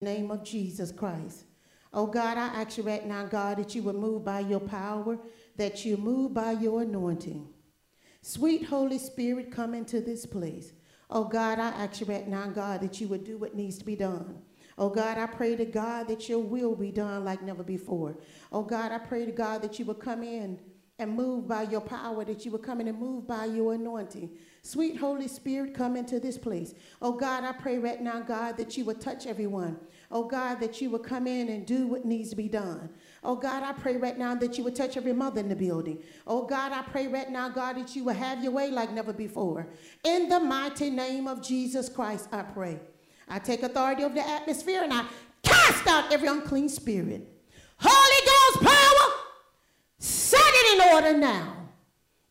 name of Jesus Christ. Oh God, I ask you right now, God, that you would move by your power, that you move by your anointing. Sweet Holy Spirit, come into this place. Oh God, I ask you right now, God, that you would do what needs to be done. Oh God, I pray to God that your will be done like never before. Oh God, I pray to God that you would come in and move by your power, that you would come in and move by your anointing. Sweet Holy Spirit, come into this place. Oh God, I pray right now, God, that you would touch everyone. Oh God, that you would come in and do what needs to be done. Oh God, I pray right now that you would touch every mother in the building. Oh God, I pray right now, God, that you would have your way like never before. In the mighty name of Jesus Christ, I pray. I take authority over the atmosphere and I cast out every unclean spirit. Holy Ghost power, in order now.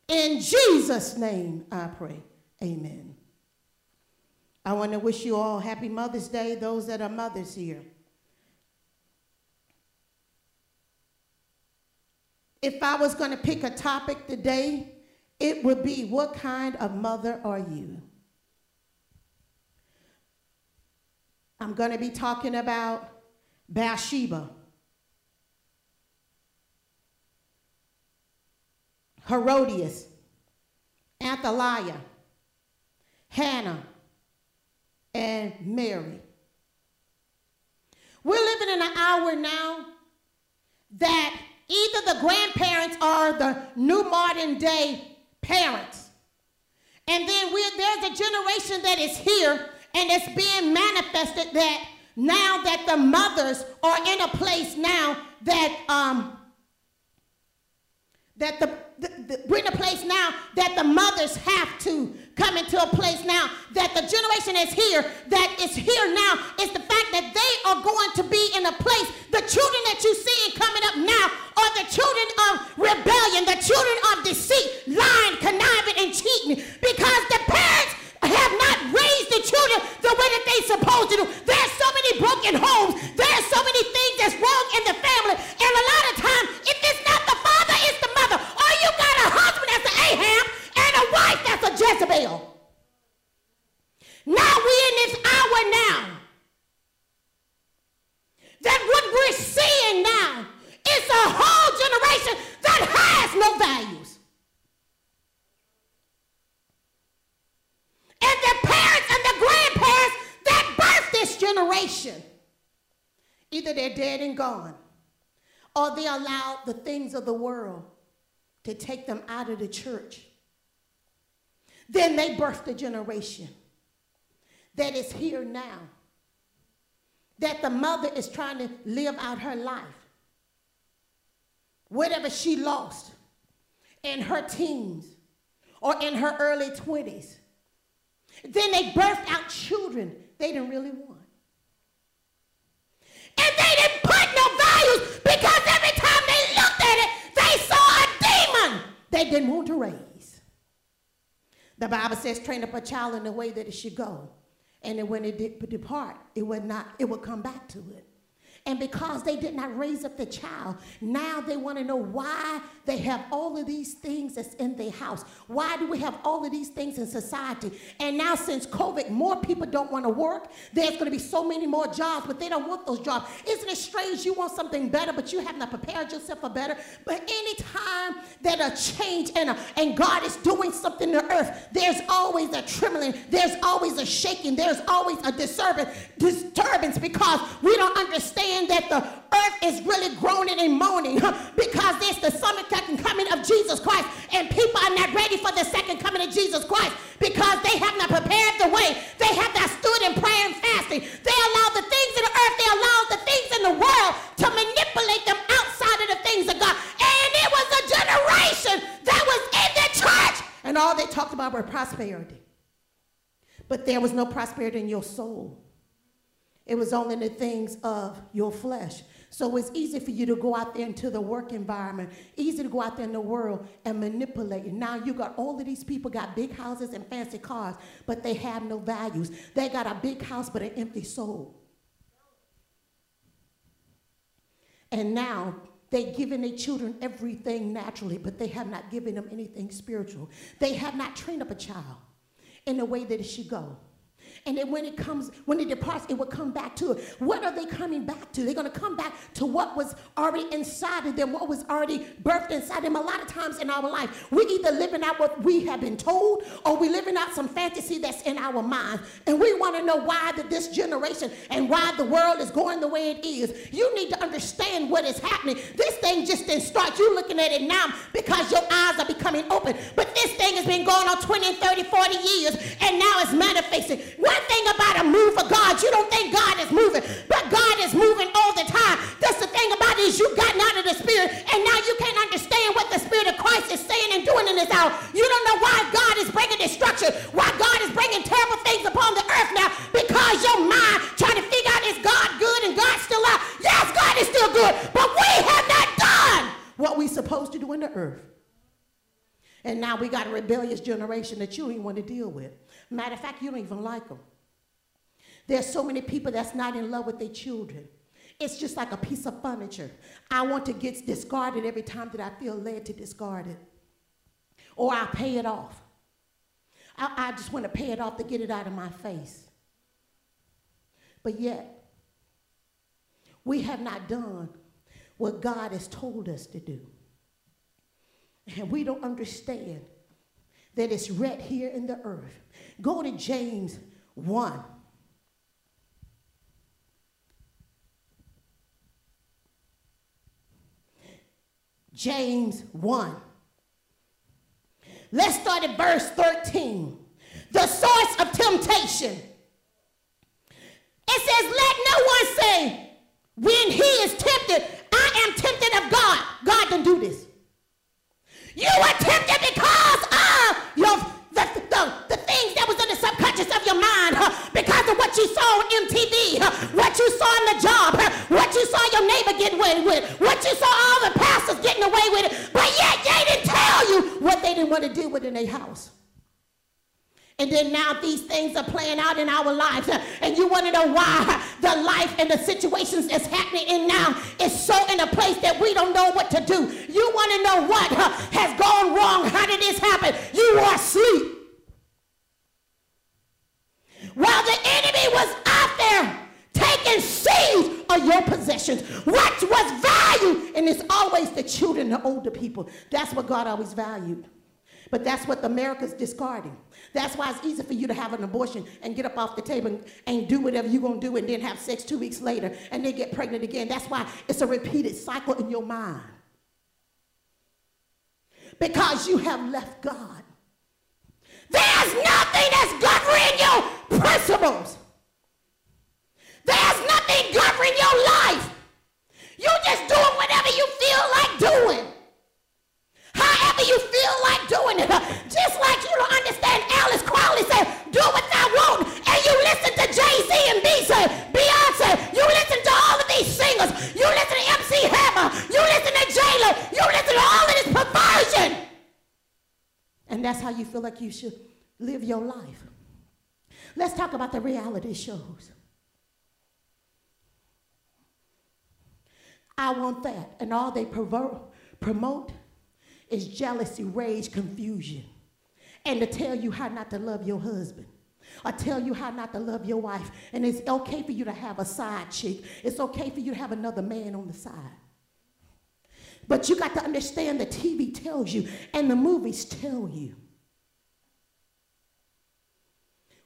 In Jesus' name, I pray. Amen. I want to wish you all happy Mother's Day, those that are mothers here. If I was going to pick a topic today, it would be what kind of mother are you? I'm going to be talking about Bathsheba, Herodias, Athaliah, Hannah, and Mary. We're living in an hour now that either the grandparents are the new modern day parents. And then there's a generation that is here and it's being manifested that now that the mothers are in a place now that um, that the, the, the, we're in a place now that the mothers have to come into a place now that the generation is here that is here now is the fact that they are going to be in a place. The children that you see coming up now are the children of rebellion the children of deceit lying conniving and cheating because the parents have not raised the children the way that they supposed to do there's so many broken homes there's so many things that's wrong in the family and a lot of times if it's not the father it's the mother or you got a husband that's an ahab and a wife that's a Jezebel. Now we in this hour now that what we're seeing now is a whole generation that has no values. And the parents and the grandparents that birthed this generation, either they're dead and gone, or they allowed the things of the world to take them out of the church then they birthed a generation that is here now. That the mother is trying to live out her life. Whatever she lost in her teens or in her early 20s. Then they birthed out children they didn't really want. And they didn't put no values because every time they looked at it, they saw a demon they didn't want to raise. The Bible says, train up a child in the way that it should go. And then when it did depart, it would not, it would come back to it. And because they did not raise up the child, now they want to know why they have all of these things that's in their house. Why do we have all of these things in society? And now, since COVID, more people don't want to work. There's going to be so many more jobs, but they don't want those jobs. Isn't it strange? You want something better, but you have not prepared yourself for better. But anytime that a change and, a, and God is doing something in the earth, there's always a trembling, there's always a shaking, there's always a disturbance, disturbance because we don't understand that the earth is really groaning and moaning because it's the second coming of Jesus Christ, and people are not ready for the second coming of Jesus Christ because they have not prepared the way. They have not stood in prayer and fasting. They allow the things in the earth, they allow the things in the world to manipulate them outside of the things of God. And it was a generation that was in the church, and all they talked about were prosperity. But there was no prosperity in your soul. It was only the things of your flesh. So it's easy for you to go out there into the work environment, easy to go out there in the world and manipulate. Now you got all of these people got big houses and fancy cars, but they have no values. They got a big house but an empty soul. And now they've given their children everything naturally, but they have not given them anything spiritual. They have not trained up a child in the way that it should go. And then when it comes, when it departs, it will come back to it. What are they coming back to? They're going to come back to what was already inside of them, what was already birthed inside them. A lot of times in our life, we either living out what we have been told or we living out some fantasy that's in our mind. And we want to know why that this generation and why the world is going the way it is. You need to understand what is happening. This thing just didn't start. You looking at it now because your eyes are becoming open. But this thing has been going on 20, 30, 40 years, and now it's manifesting. One thing about a move for God, you don't think God is moving, but God is moving all the time. That's the thing about it is you've gotten out of the spirit, and now you can't understand what the spirit of Christ is saying and doing in this hour. You don't know why God is bringing destruction, why God is bringing terrible things upon the earth now, because your mind trying to figure out is God good and God still out. Yes, God is still good, but we have not done what we're supposed to do in the earth. And now we got a rebellious generation that you ain't want to deal with. Matter of fact, you don't even like them. There's so many people that's not in love with their children. It's just like a piece of furniture. I want to get discarded every time that I feel led to discard it. Or I pay it off. I, I just want to pay it off to get it out of my face. But yet, we have not done what God has told us to do. And we don't understand that it's red here in the earth. Go to James 1. James 1. Let's start at verse 13. The source of temptation. It says, Let no one say, when he is tempted, I am tempted of God. God didn't do this. You were tempted because of your the, the, the things that was in the subconscious of your mind huh, because of what you saw on MTV, huh, what you saw in the job, huh, what you saw your neighbor getting away with, what you saw all the pastors getting away with. But yet they didn't tell you what they didn't want to deal with in their house. And then now these things are playing out in our lives. And you want to know why the life and the situations that's happening in now is so in a place that we don't know what to do. You want to know what has gone wrong? How did this happen? You are asleep. While the enemy was out there taking siege of your possessions. What was valued? And it's always the children, the older people. That's what God always valued. But that's what America's discarding. That's why it's easy for you to have an abortion and get up off the table and, and do whatever you're going to do and then have sex two weeks later and then get pregnant again. That's why it's a repeated cycle in your mind. Because you have left God. There's nothing that's governing your principles. There's nothing governing your life. You're just doing whatever you feel like doing however you feel like doing it. Just like you don't understand Aleister Crowley said, do what I want. And you listen to Jay-Z and Beyonce. Beyonce. You listen to all of these singers. You listen to MC Hammer. You listen to J-Lo. You listen to all of this perversion. And that's how you feel like you should live your life. Let's talk about the reality shows. I want that. And all they promote is jealousy, rage, confusion. And to tell you how not to love your husband. Or tell you how not to love your wife. And it's okay for you to have a side chick. It's okay for you to have another man on the side. But you got to understand the TV tells you and the movies tell you.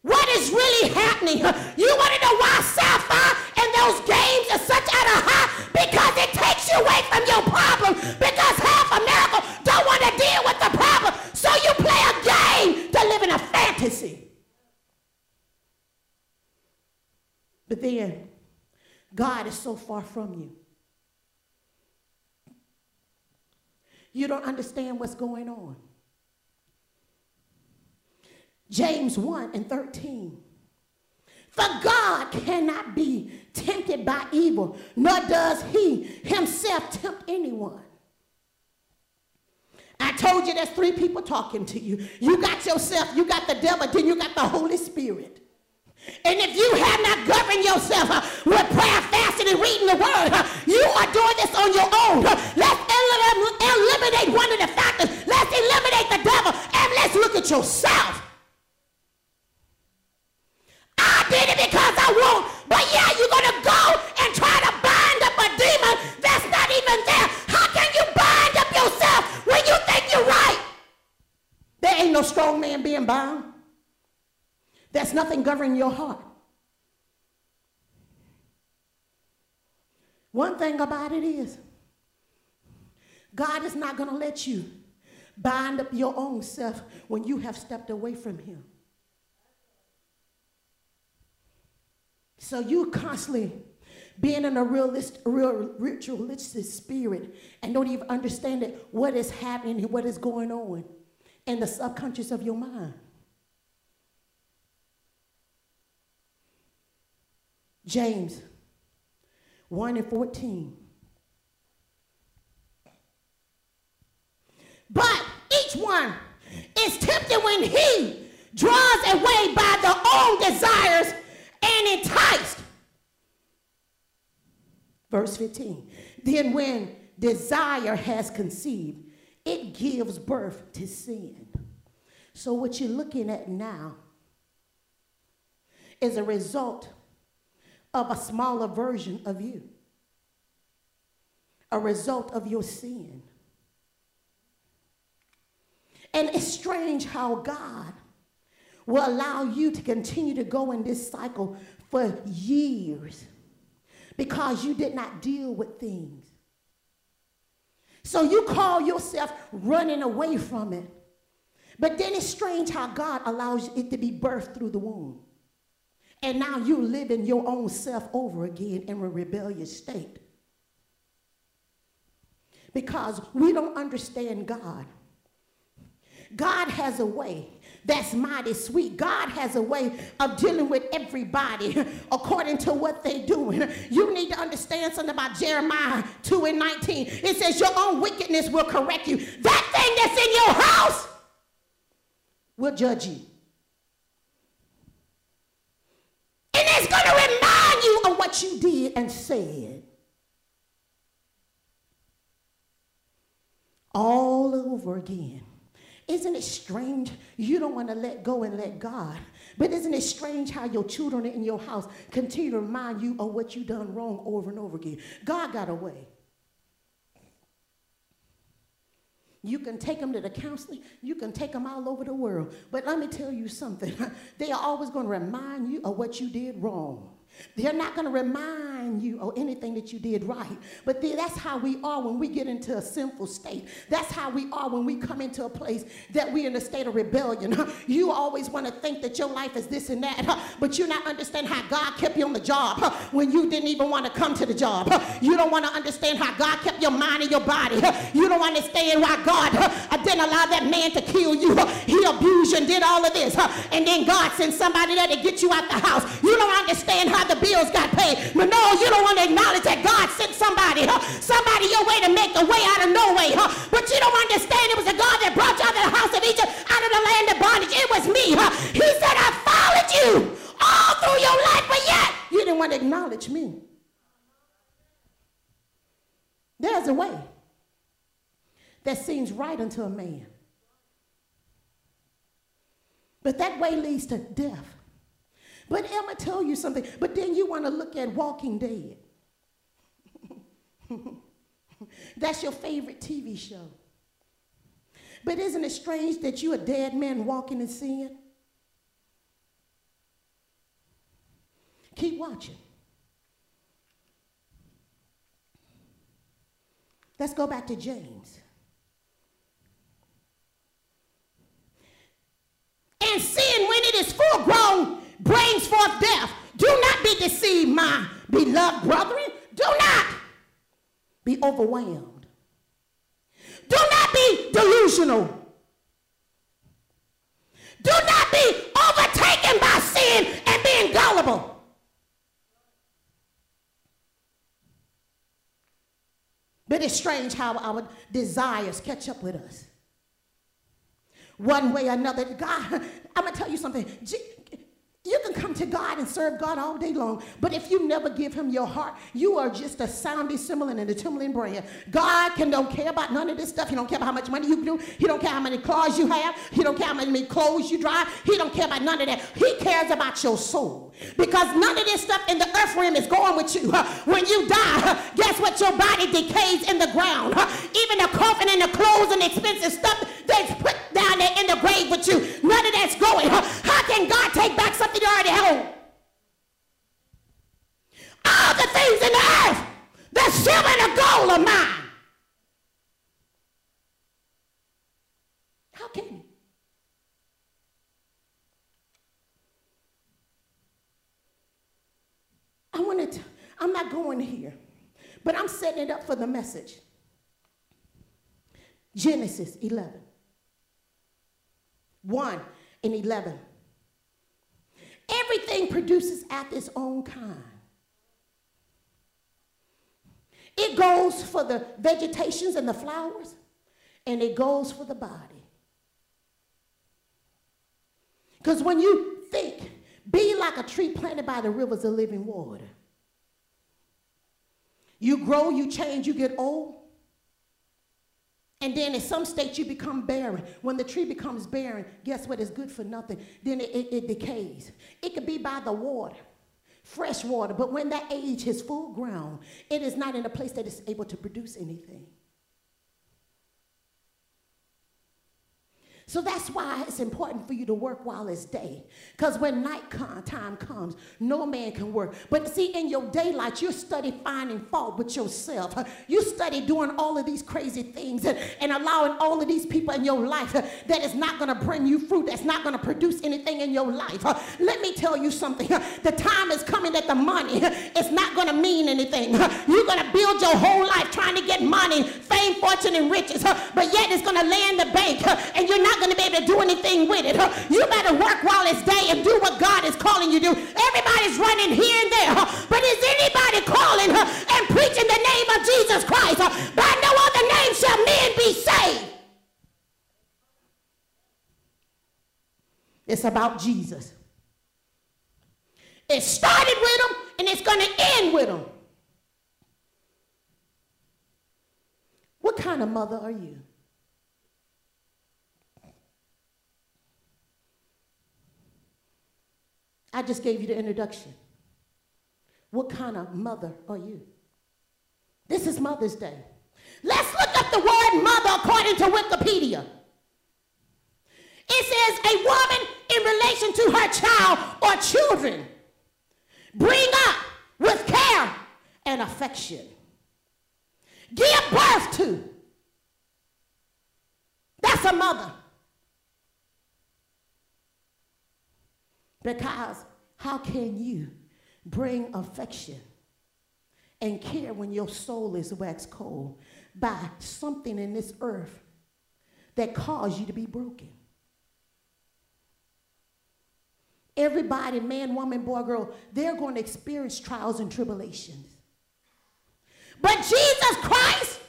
What is really happening? You want to know why sci-fi and those games are such at a high? Because it takes you away from your problem. Because half America don't want to deal with the problem. So you play a game to live in a fantasy. But then, God is so far from you. You don't understand what's going on. James 1 and 13. For God cannot be tempted by evil, nor does he himself tempt anyone. I told you there's three people talking to you. You got yourself, you got the devil, then you got the Holy Spirit. And if you have not governed yourself uh, with prayer, fasting, and reading the word, uh, you are doing this on your own. Uh, let's el- eliminate one of the factors. Let's eliminate the devil and let's look at yourself. I did it because I want. But yeah, you're going to go and try to bind up a demon that's not even there. How can you bind up yourself when you think you're right? There ain't no strong man being bound. There's nothing governing your heart. One thing about it is, God is not going to let you bind up your own self when you have stepped away from Him. So you constantly being in a realist, real ritualistic spirit and don't even understand it, what is happening and what is going on in the subconscious of your mind. James 1 and 14. But each one is tempted when he draws away by the own desires and enticed. Verse 15. Then when desire has conceived, it gives birth to sin. So what you're looking at now is a result of a smaller version of you, a result of your sin. And it's strange how God will allow you to continue to go in this cycle for years because you did not deal with things. So you call yourself running away from it. But then it's strange how God allows it to be birthed through the womb. And now you're living your own self over again in a rebellious state. Because we don't understand God. God has a way that's mighty sweet. God has a way of dealing with everybody according to what they're doing. You need to understand something about Jeremiah 2 and 19. It says, Your own wickedness will correct you. That thing that's in your house will judge you. And it's going to remind you of what you did and said. All over again. Isn't it strange? You don't want to let go and let God. But isn't it strange how your children in your house continue to remind you of what you done wrong over and over again? God got a way. You can take them to the counseling. You can take them all over the world. But let me tell you something. they are always going to remind you of what you did wrong. They're not going to remind you of anything that you did right. But that's how we are when we get into a sinful state. That's how we are when we come into a place that we're in a state of rebellion. You always want to think that your life is this and that, but you not understand how God kept you on the job when you didn't even want to come to the job. You don't want to understand how God kept your mind and your body. You don't understand why God didn't allow that man to kill you. He abused you and did all of this. And then God sent somebody there to get you out the house. You don't understand how the bills got paid. But no, you don't want to acknowledge that God sent somebody, huh? somebody your way to make a way out of no way. Huh? But you don't understand it was a God that brought you out of the house of Egypt, out of the land of bondage. It was me. Huh? He said, I followed you all through your life, but yet you didn't want to acknowledge me. There's a way that seems right unto a man. But that way leads to death. But I'm going to tell you something. But then you want to look at Walking Dead. That's your favorite TV show. But isn't it strange that you're a dead man walking in sin? Keep watching. Let's go back to James. And sin, when it is full grown, brings forth death. Do not be deceived, my beloved brethren. Do not be overwhelmed. Do not be delusional. Do not be overtaken by sin and being gullible. But it's strange how our desires catch up with us. One way or another. God, I'm going to tell you something. You can come to God and serve God all day long, but if you never give him your heart, you are just a sounding cymbal and a tumbling brand. God can don't care about none of this stuff. He don't care about how much money you do. He don't care how many cars you have. He don't care how many clothes you drive. He don't care about none of that. He cares about your soul. Because none of this stuff in the earth realm is going with you. When you die, guess what? Your body decays in the ground. Even the coffin and the clothes and the expensive stuff that's put down there in the grave with you, none of that's going. How can God take back something? Something you already hold. All the things in the earth, the silver and the gold are mine. How can you? I wanted to, I'm not going here, but I'm setting it up for the message. Genesis 11. 1 and 11. Everything produces at its own kind. It goes for the vegetations and the flowers, and it goes for the body. Because when you think, be like a tree planted by the rivers of living water. You grow, you change, you get old. And then in some states you become barren. When the tree becomes barren, guess what? It's good for nothing. Then it, it, it decays. It could be by the water, fresh water, but when that age is full grown, it is not in a place that is able to produce anything. So that's why it's important for you to work while it's day. Because when night time comes, no man can work. But see, in your daylight, you study finding fault with yourself. You study doing all of these crazy things and, and allowing all of these people in your life that is not going to bring you fruit, that's not going to produce anything in your life. Let me tell you something. The time is coming that the money is not going to mean anything. You're going to build your whole life trying to get money, fame, fortune, and riches, but yet it's going to lay in the bank and you're not going to be able to do anything with it. You better work while it's day and do what God is calling you to do. Everybody's running here and there, but is anybody calling her and preaching the name of Jesus Christ? By no other name shall men be saved. It's about Jesus. It started with him and it's going to end with him. What kind of mother are you? I just gave you the introduction. What kind of mother are you? This is Mother's Day. Let's look up the word mother according to Wikipedia. It says a woman in relation to her child or children. Bring up with care and affection. Give birth to. That's a mother. Because how can you bring affection and care when your soul is waxed cold by something in this earth that caused you to be broken? Everybody, man, woman, boy, girl, they're going to experience trials and tribulations. But Jesus Christ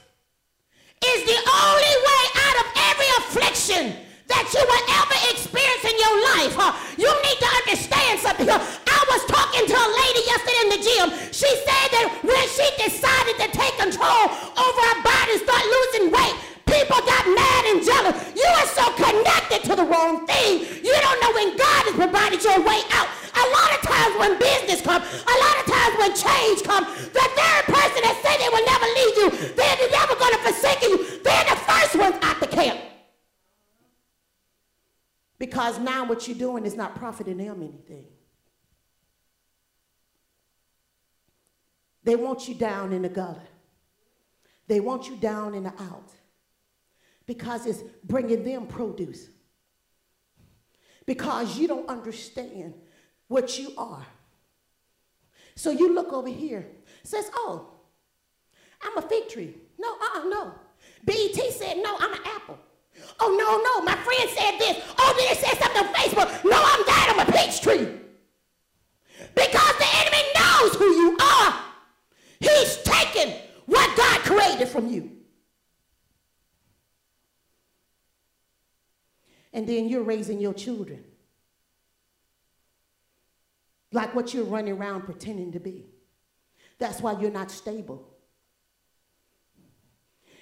is the only way out of every affliction that you will ever experience in your life. You need to understand something. I was talking to a lady yesterday in the gym. She said that when she decided to take control over her body, start losing weight, people got mad and jealous. You are so connected to the wrong thing. You don't know when God has provided your way out. A lot of times when business comes, a lot of times when change comes, the third person that said they will never leave you, they're never going to forsake you, they're the first ones out the camp. Because now what you're doing is not profiting them anything. They want you down in the gutter. They want you down in the out. Because it's bringing them produce. Because you don't understand what you are. So you look over here, says, oh, I'm a fig tree. No, uh-uh, no. BET said, no, I'm an apple. Oh, no, no, my friend said this. Oh, something on Facebook? No, I'm that. I'm a peach tree. Because the enemy knows who you are. He's taken what God created from you. And then you're raising your children. like what you're running around pretending to be. That's why you're not stable.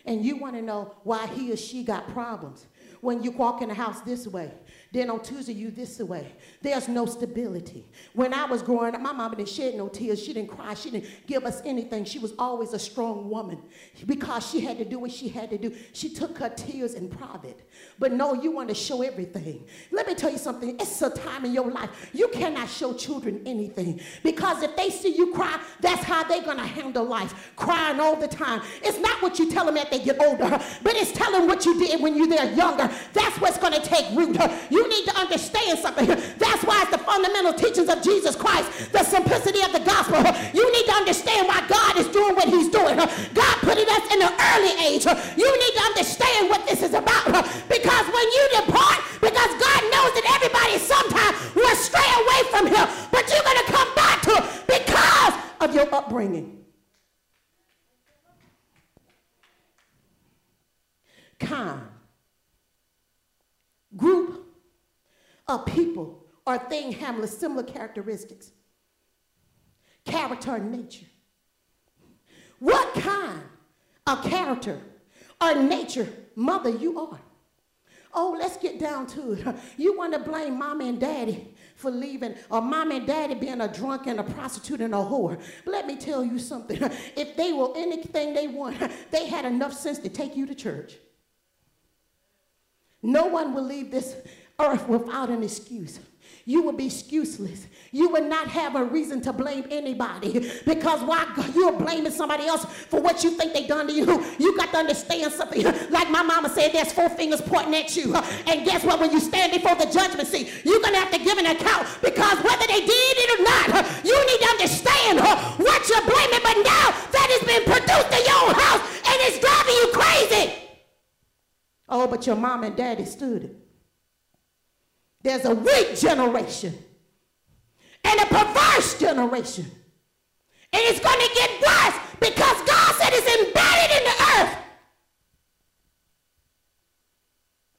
And you want to know why he or she got problems when you walk in the house this way. Then on Tuesday, you this way. There's no stability. When I was growing up, my mama didn't shed no tears. She didn't cry. She didn't give us anything. She was always a strong woman because she had to do what she had to do. She took her tears in private. But no, you want to show everything. Let me tell you something. It's a time in your life you cannot show children anything because if they see you cry, that's how they're going to handle life. Crying all the time. It's not what you tell them as they get older, but it's telling what you did when you were younger. That's what's going to take root. You need to understand something. That's why it's the fundamental teachings of Jesus Christ, the simplicity of the gospel. You need to understand why God is doing what he's doing. God put us in an early age. You need to understand what this is about. Because when you depart, because God knows that everybody sometime will stray away from him, but you're going to come back to because of your upbringing. Kind group of people or thing having similar characteristics, character and nature. What kind of character or nature mother you are? Oh, let's get down to it. You want to blame mom and daddy for leaving, or mom and daddy being a drunk and a prostitute and a whore. Let me tell you something. If they were anything they want, they had enough sense to take you to church. No one will leave this earth without an excuse. You will be excuseless. You will not have a reason to blame anybody because why you're blaming somebody else for what you think they done to you. You got to understand something. Like my mama said, there's four fingers pointing at you. And guess what? When you stand before the judgment seat, you're going to have to give an account because whether they did it or not, you need to understand what you're blaming. But now that has been produced in your house and it's driving you crazy. Oh, but your mom and daddy stood it. There's a weak generation and a perverse generation. And it's going to get worse because God said it's embedded in the earth.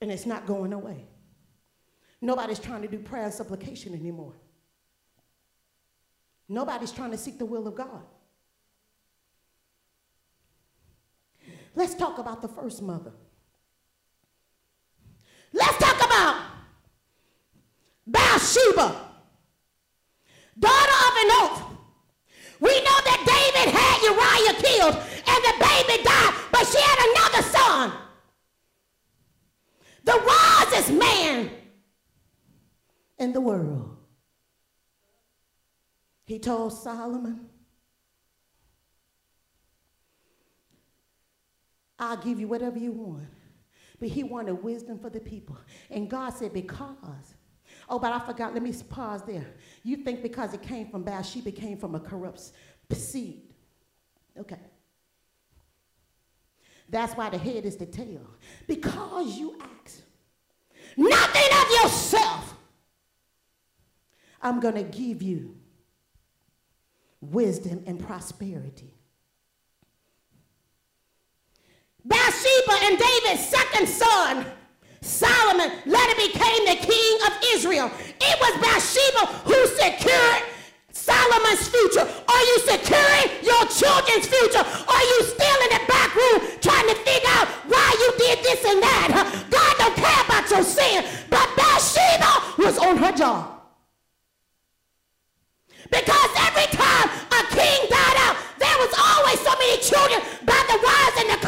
And it's not going away. Nobody's trying to do prayer and supplication anymore. Nobody's trying to seek the will of God. Let's talk about the first mother. Let's talk about Bathsheba, daughter of an oath. We know that David had Uriah killed and the baby died, but she had another son. The wisest man in the world. He told Solomon, I'll give you whatever you want but he wanted wisdom for the people. And God said, because. Oh, but I forgot. Let me pause there. You think because it came from Bathsheba, came from a corrupt seed. Okay. That's why the head is the tail. Because you ask nothing of yourself, I'm going to give you wisdom and prosperity. Bathsheba and David's second son, Solomon, later became the king of Israel. It was Bathsheba who secured Solomon's future. Are you securing your children's future? Are you still in the back room trying to figure out why you did this and that? God don't care about your sin. But Bathsheba was on her job. Because every time a king died out, there was always so many children by the wives and the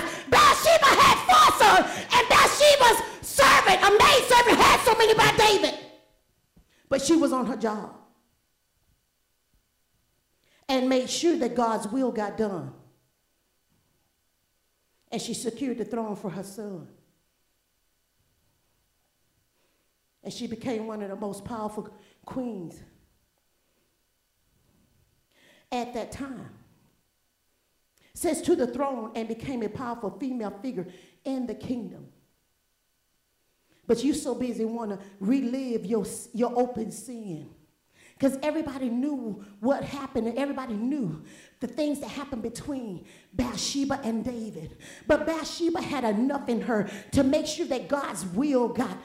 Bathsheba had four sons, and Bathsheba's servant, a maid servant, had so many by David. But she was on her job and made sure that God's will got done. And she secured the throne for her son. And she became one of the most powerful queens at that time. Says to the throne and became a powerful female figure in the kingdom. But you so busy want to relive your, your open sin. Because everybody knew what happened and everybody knew the things that happened between Bathsheba and David. But Bathsheba had enough in her to make sure that God's will got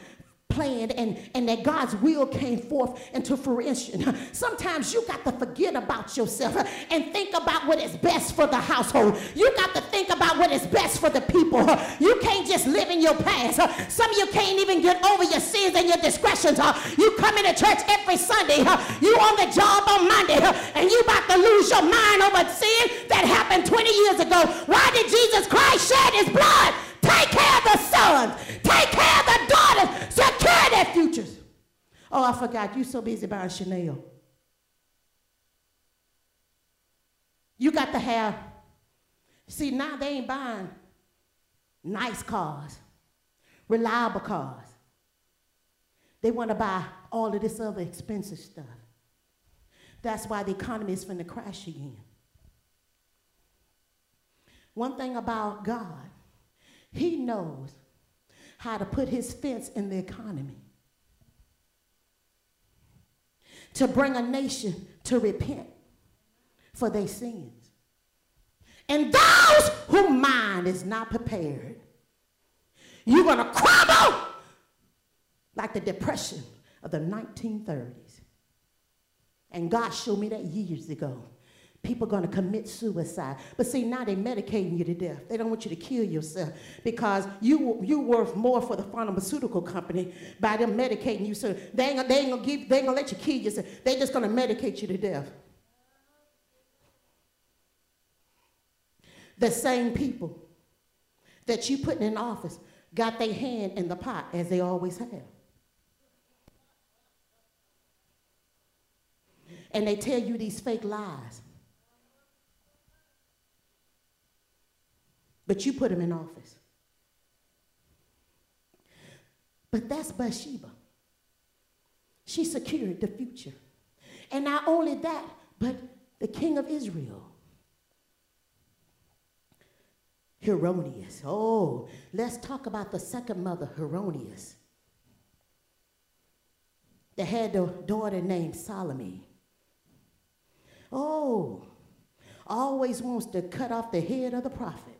planned and, and that God's will came forth into fruition. Sometimes you got to forget about yourself and think about what is best for the household. You got to think about what is best for the people. You can't just live in your past. Some of you can't even get over your sins and your discretions. You come into church every Sunday. You on the job on Monday and you about to lose your mind over sin that happened 20 years ago. Why did Jesus Christ shed his blood? Take care of the sons. Take care of the daughters. Oh, I forgot. You so busy buying Chanel. You got to have, see, now they ain't buying nice cars, reliable cars. They want to buy all of this other expensive stuff. That's why the economy is to crash again. One thing about God, he knows how to put his fence in the economy to bring a nation to repent for their sins. And those whose mind is not prepared, you're going to crumble like the depression of the 1930s. And God showed me that years ago people are going to commit suicide. But see, now they're medicating you to death. They don't want you to kill yourself because you you worth more for the pharmaceutical company by them medicating you. So they ain't, they ain't gonna give they ain't gonna let you kill yourself. They're just gonna medicate you to death. The same people that you put in office got their hand in the pot as they always have. And they tell you these fake lies. But you put him in office. But that's Bathsheba. She secured the future. And not only that, but the king of Israel, Herodias. Oh, let's talk about the second mother, Herodias, that had a daughter named Salome. Oh, always wants to cut off the head of the prophet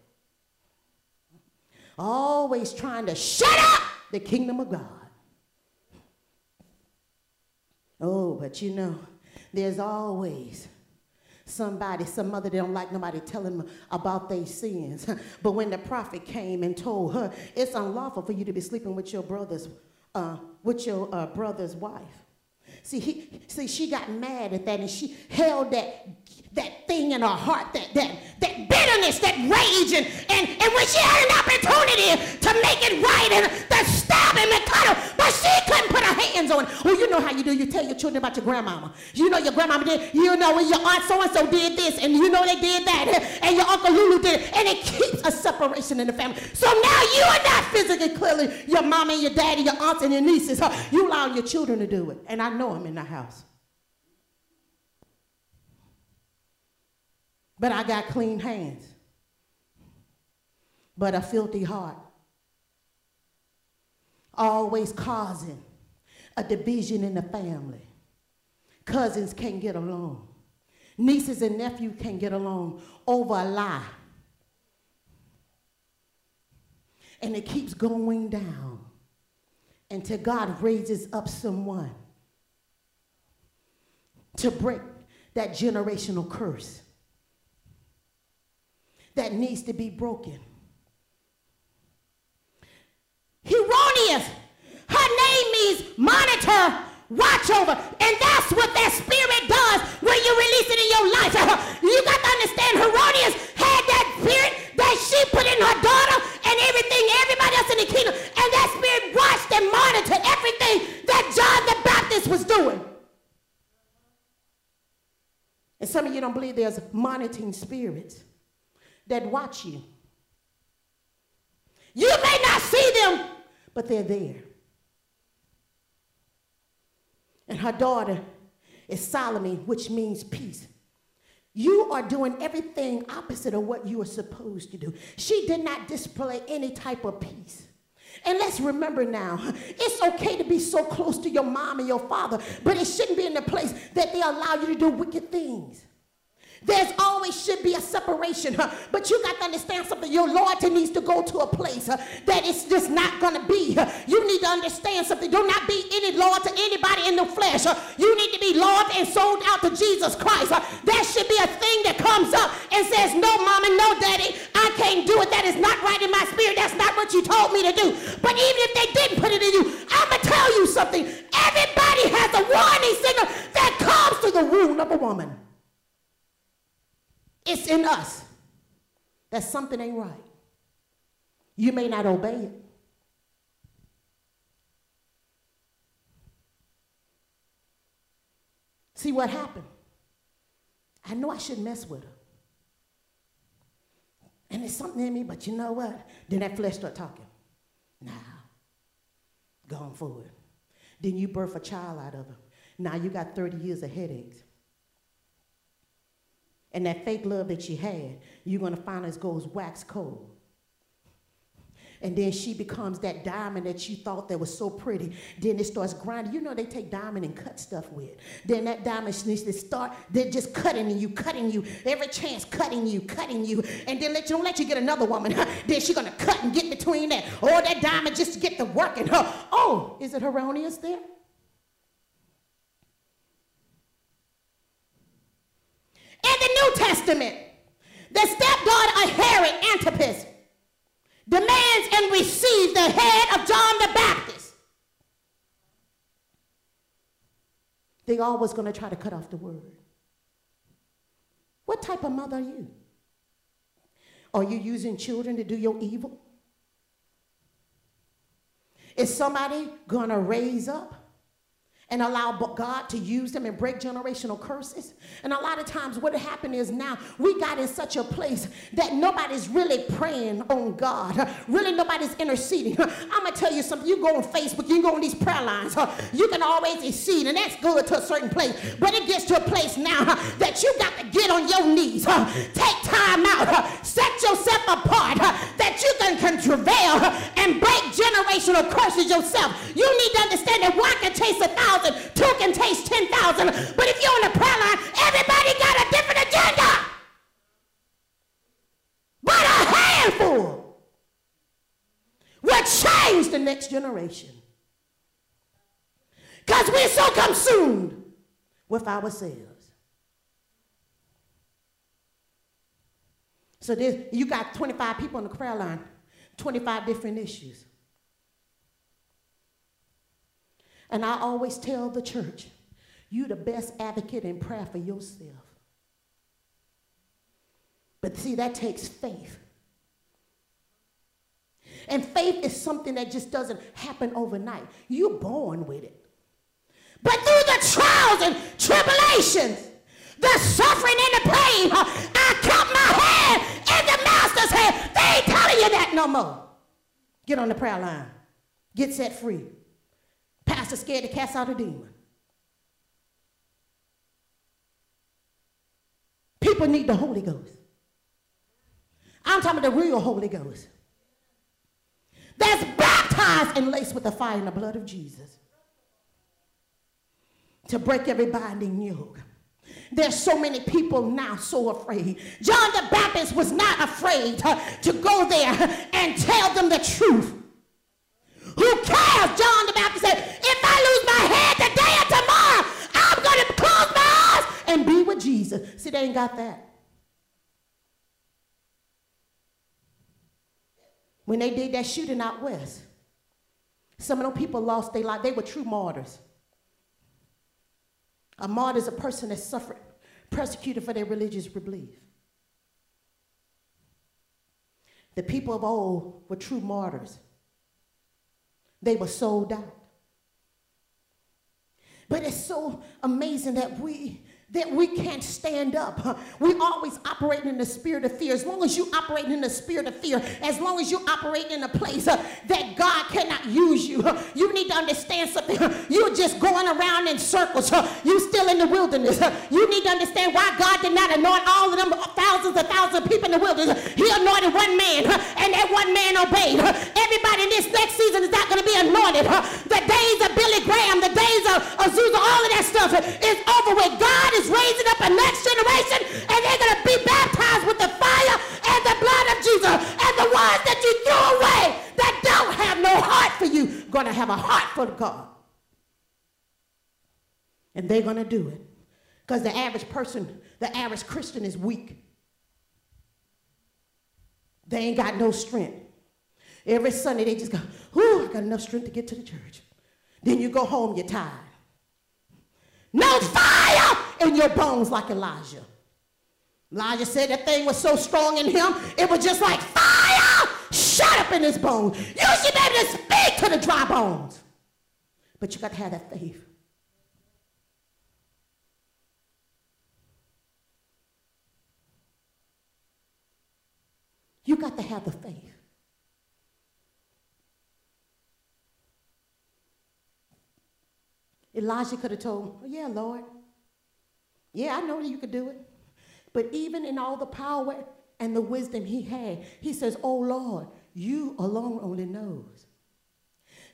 always trying to shut up the kingdom of God. Oh, but you know, there's always somebody, some mother that don't like nobody telling them about their sins. but when the prophet came and told her, it's unlawful for you to be sleeping with your brother's, uh, with your uh, brother's wife. See, he, see, she got mad at that and she held that that thing in her heart, that, that, that bitterness, that rage. And, and, and when she had an opportunity to make it right and to stab him and cut him, but she couldn't put her hands on. Well, oh, you know how you do. You tell your children about your grandmama. You know your grandmama did. You know when your aunt so-and-so did this, and you know they did that, and your Uncle Lulu did it. And it keeps a separation in the family. So now you are not physically clearly your mama and your daddy, your aunts and your nieces. You allow your children to do it. And I know I'm in the house. But I got clean hands, but a filthy heart. Always causing a division in the family. Cousins can't get along. Nieces and nephews can't get along over a lie. And it keeps going down until God raises up someone to break that generational curse that needs to be broken. Herodias, her name means monitor, watch over, and that's what that spirit does when you release it in your life. You got to understand, Herodias had that spirit that she put in her daughter and everything, everybody else in the kingdom, and that spirit watched and monitored everything that John the Baptist was doing. And some of you don't believe there's monitoring spirits that watch you. You may not see them, but they're there. And her daughter is Salome, which means peace. You are doing everything opposite of what you are supposed to do. She did not display any type of peace. And let's remember now, it's okay to be so close to your mom and your father, but it shouldn't be in the place that they allow you to do wicked things. There's always should be a separation, huh? but you got to understand something. Your loyalty needs to go to a place huh, that it's just not going to be. Huh? You need to understand something. Do not be any loyal to anybody in the flesh. You need to be loyal and sold out to Jesus Christ. There should be a thing that comes up and says, No, mama, no, daddy, I can't do it. That is not right in my spirit. That's not what you told me to do. But even if they didn't put it in you, I'm going to tell you something. Everybody has a warning signal that comes to the womb of a woman. It's in us that something ain't right. You may not obey it. See what happened? I know I shouldn't mess with her. And there's something in me, but you know what? Then that flesh start talking. Now, going forward. Then you birth a child out of her. Now you got 30 years of headaches. And that fake love that you had, you're to find it goes wax cold. And then she becomes that diamond that you thought that was so pretty. Then it starts grinding. You know they take diamond and cut stuff with. Then that diamond needs to start, they're just cutting you, cutting you, every chance cutting you, cutting you. And then let you, don't let you get another woman. then she's gonna cut and get between that. Or that diamond just to get the working. Oh, is it erroneous there? In the New Testament, the stepdaughter of Herod Antipas demands and receives the head of John the Baptist. They always going to try to cut off the word. What type of mother are you? Are you using children to do your evil? Is somebody going to raise up and allow God to use them and break generational curses. And a lot of times, what happened is now we got in such a place that nobody's really praying on God. Really, nobody's interceding. I'm gonna tell you something. You go on Facebook, you go on these prayer lines. You can always exceed, and that's good to a certain place. But it gets to a place now that you got to get on your knees, take time out, set yourself apart, that you can, travail and break generational curses yourself. You need to understand that one can chase a thousand thousand, two can taste ten thousand. But if you're on the prayer line, everybody got a different agenda. But a handful will change the next generation. Because we're so consumed with ourselves. So this, you got 25 people on the prayer line, 25 different issues. And I always tell the church, you the best advocate in prayer for yourself. But see, that takes faith. And faith is something that just doesn't happen overnight. You're born with it. But through the trials and tribulations, the suffering and the pain, I kept my hand in the master's hand. They ain't telling you that no more. Get on the prayer line. Get set free. Pastor scared to cast out a demon. People need the Holy Ghost. I'm talking about the real Holy Ghost. That's baptized and laced with the fire and the blood of Jesus to break every binding yoke. There's so many people now so afraid. John the Baptist was not afraid to, to go there and tell them the truth. Who cares? John the Baptist said, if I lose my head today or tomorrow, I'm going to close my eyes and be with Jesus. See, they ain't got that. When they did that shooting out west, some of those people lost their life. They were true martyrs. A martyr is a person that suffered, persecuted for their religious belief. The people of old were true martyrs. They were sold out. But it's so amazing that we that we can't stand up. We always operate in the spirit of fear. As long as you operate in the spirit of fear, as long as you operate in a place uh, that God cannot use you, uh, you need to understand something. You're just going around in circles. Uh, you still in the wilderness. Uh, you need to understand why God did not anoint all of them thousands and thousands of people in the wilderness. He anointed one man, uh, and that one man obeyed. Uh, everybody in this next season is not going to be anointed. The days of Billy Graham, the days of Azusa, all of that stuff is over with. God is raising up a next generation and they're going to be baptized with the fire and the blood of Jesus. And the ones that you threw away that don't have no heart for you, going to have a heart for God. And they're going to do it. Because the average person, the average Christian is weak. They ain't got no strength. Every Sunday they just go, whew, I got enough strength to get to the church. Then you go home, you're tired. No fire in your bones like Elijah. Elijah said that thing was so strong in him, it was just like fire shut up in his bones. You should be able to speak to the dry bones. But you got to have that faith. You got to have the faith. Elijah could have told, Yeah, Lord. Yeah, I know that you could do it. But even in all the power and the wisdom he had, he says, Oh, Lord, you alone only knows.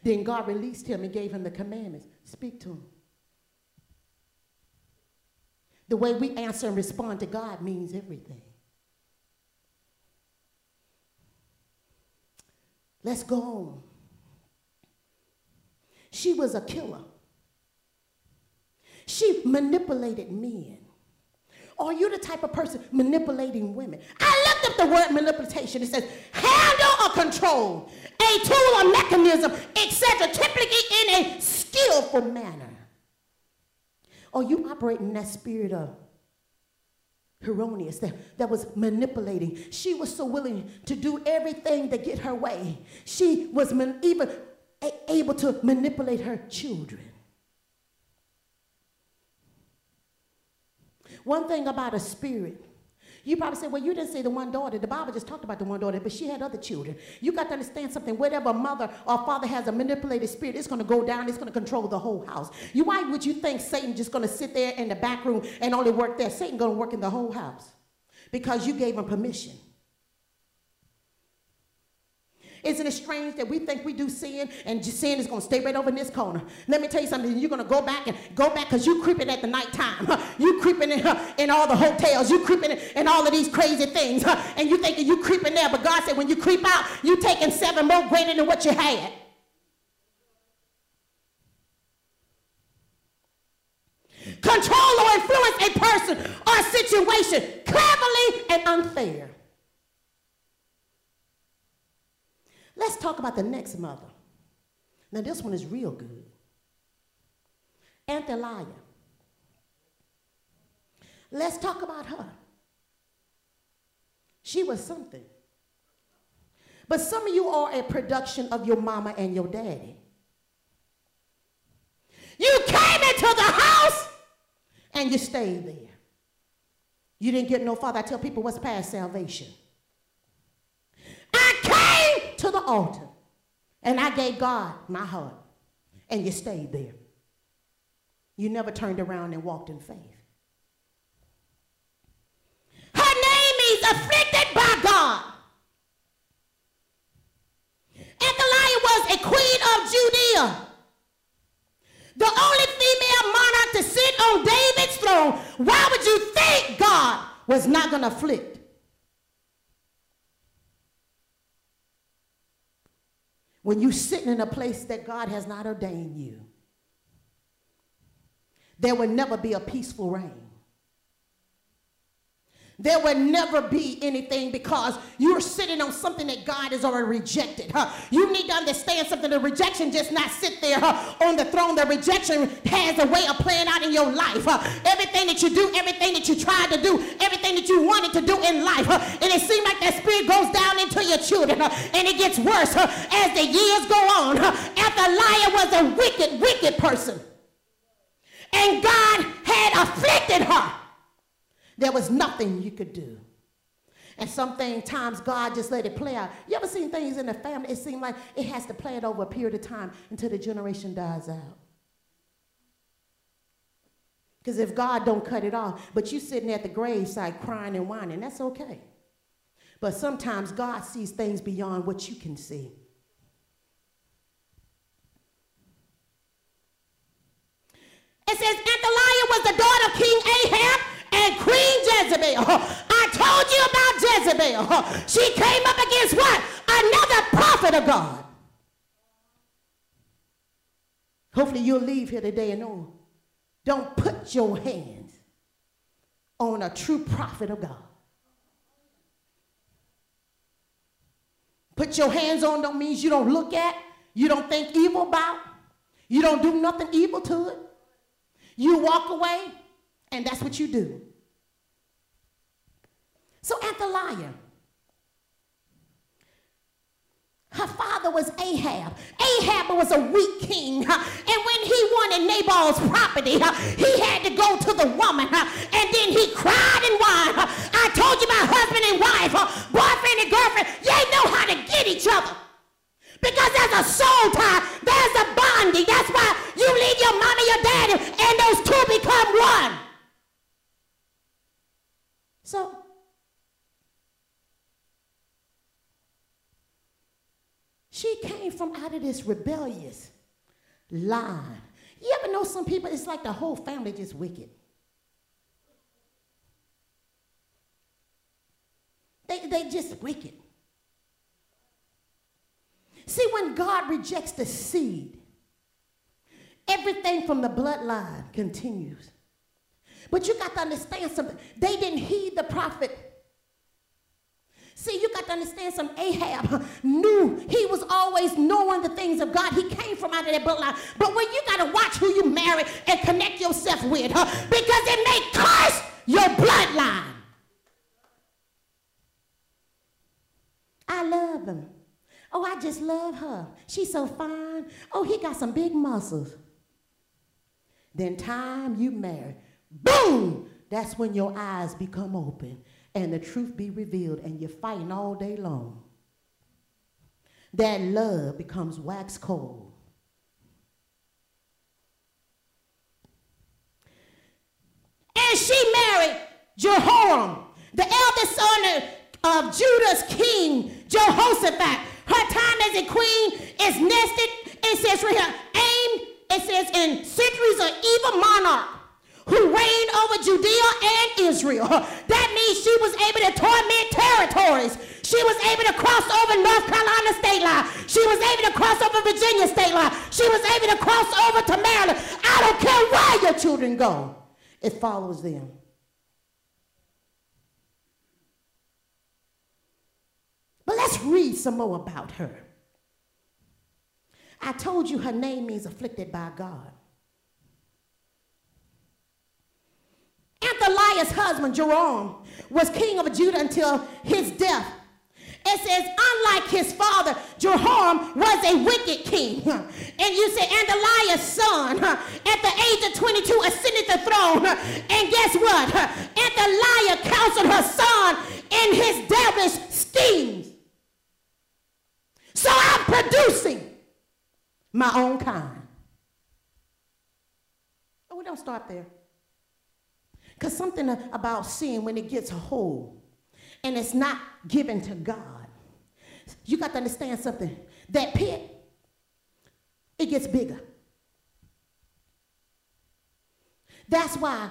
Then God released him and gave him the commandments. Speak to him. The way we answer and respond to God means everything. Let's go on. She was a killer. She manipulated men. Are you the type of person manipulating women? I looked up the word manipulation. It says handle or control, a tool or mechanism, etc., typically in a skillful manner. Are you operating that spirit of Herodias that, that was manipulating. She was so willing to do everything to get her way. She was man, even a- able to manipulate her children. One thing about a spirit, you probably say, well, you didn't say the one daughter. The Bible just talked about the one daughter, but she had other children. You got to understand something. Whatever mother or father has a manipulated spirit, it's going to go down. It's going to control the whole house. You, why would you think Satan just going to sit there in the back room and only work there? Satan going to work in the whole house because you gave him permission. Isn't it strange that we think we do sin and sin is going to stay right over in this corner? Let me tell you something. You're going to go back and go back because you're creeping at the nighttime. You creeping in, in all the hotels. You creeping in, all of these crazy things. And you thinking you're creeping there. But God said when you creep out, you taking seven more greater than what you had. Control or influence a person or situation cleverly and unfair. Let's talk about the next mother. Now, this one is real good. Athaliah. Let's talk about her. She was something. But some of you are a production of your mama and your daddy. You came into the house and you stayed there. You didn't get no farther. I tell people what's past salvation to the altar and I gave God my heart and you stayed there. You never turned around and walked in faith. Her name is afflicted by God. Athaliah was a queen of Judea. The only female monarch to sit on David's throne. Why would you think God was not going to afflict when you're sitting in a place that God has not ordained you, there will never be a peaceful reign. There will never be anything because you're sitting on something that God has already rejected. Huh? You need to understand something. The rejection just not sit there huh, on the throne. The rejection has a way of playing out in your life. Huh? Everything that you do, everything that you tried to do, everything that you wanted to do in life, and it seems like that spirit goes down into your children, and it gets worse as the years go on. Athaliah was a wicked, wicked person, and God had afflicted her. There was nothing you could do. And times God just let it play out. You ever seen things in the family? It seems like it has to play it over a period of time until the generation dies out. Because if God don't cut it off, but you sitting at the graveside crying and whining, that's okay. But sometimes God sees things beyond what you can see. It says Athaliah was the daughter of King Ahab and Queen Jezebel. Uh-huh. I told you about Jezebel. Uh-huh. She came up against what? Another prophet of God. Hopefully you'll leave here today and know. Don't put your hands on a true prophet of God. Put your hands on don't means you don't look at, you don't think evil about, you don't do nothing evil to it. You walk away, and that's what you do. So Athaliah, her father was Ahab. Ahab was a weak king. And when he wanted Nabal's property, he had to go to the woman. And then he cried and whined. I told you my husband and wife, boyfriend and girlfriend, they know how to get each other. Because there's a soul tie, there's a bonding. That's why you leave your mom and your daddy, and those two become one. So, she came from out of this rebellious line. You ever know some people, it's like the whole family just wicked. They, they just wicked. See, when God rejects the seed, everything from the bloodline continues. But you got to understand something. They didn't heed the prophet. See, you got to understand some Ahab knew he was always knowing the things of God. He came from out of that bloodline. But when you got to watch who you marry and connect yourself with, huh? because it may curse your bloodline. I love him. Oh, I just love her. She's so fine. Oh, he got some big muscles. Then time you marry, boom, that's when your eyes become open and the truth be revealed and you're fighting all day long. That love becomes wax cold. And she married Jehoram, the eldest son of Judah's king, Jehoshaphat. Her time as a queen is nested. It says right here, aimed, it says in centuries of evil monarch who reigned over Judea and Israel. That means she was able to torment territories. She was able to cross over North Carolina state line. She was able to cross over Virginia state line. She was able to cross over to Maryland. I don't care where your children go. It follows them. But let's read some more about her. I told you her name means afflicted by God. Athaliah's husband, Joram, was king of Judah until his death. It says, unlike his father, Jehoram was a wicked king. And you say, Athaliah's son, at the age of 22, ascended the throne. And guess what? Athaliah counseled her son in his devilish schemes. So I'm producing my own kind. Oh, we don't start there. Because something about sin when it gets whole and it's not given to God, you got to understand something. That pit, it gets bigger. That's why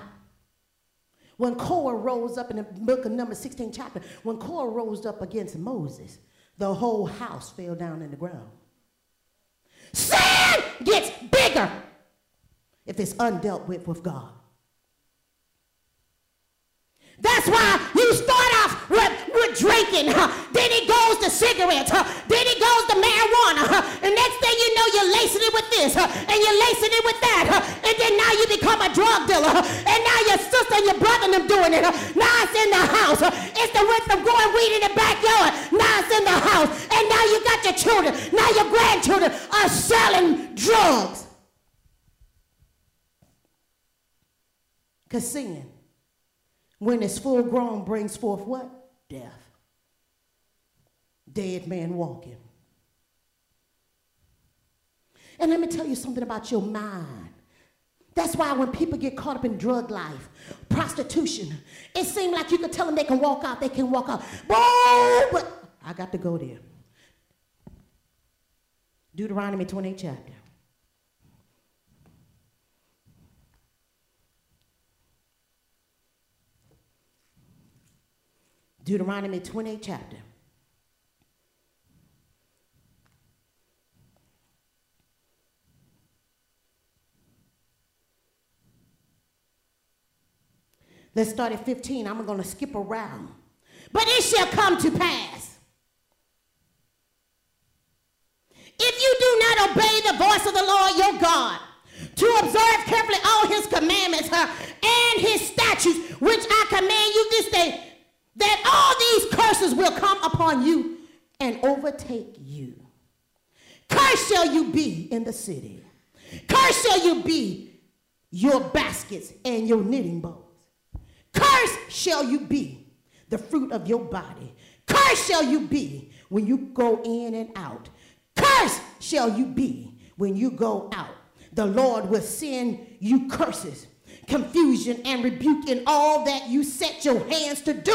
when Korah rose up in the book of Numbers 16 chapter, when Korah rose up against Moses, the whole house fell down in the ground. Sin gets bigger if it's undealt with with God. That's why you start off with, with drinking, then it goes to cigarettes, then it goes to marijuana, and next thing you know, you're lacing it with this, and you're lacing it with that, and then now you become a drug dealer, and now your sister and your brother and them doing it. Now it's in the house. It's the rent from growing weed in the backyard. Now it's in the house, and now you got your children. Now your grandchildren are selling drugs. Because sin when it's full grown, brings forth what? Death. Dead man walking. And let me tell you something about your mind. That's why when people get caught up in drug life, prostitution, it seems like you could tell them they can walk out, they can walk out. Boy, but I got to go there. Deuteronomy 28 chapter. Deuteronomy 28 chapter. Let's start at 15. I'm going to skip around. But it shall come to pass. If you do not obey the voice of the Lord your God, to observe carefully all his commandments uh, and his statutes, which I command you this day, that all these curses will come upon you and overtake you. Cursed shall you be in the city. Cursed shall you be your baskets and your knitting bows. Cursed shall you be the fruit of your body. Cursed shall you be when you go in and out. Cursed shall you be when you go out. The Lord will send you curses, confusion, and rebuke in all that you set your hands to do.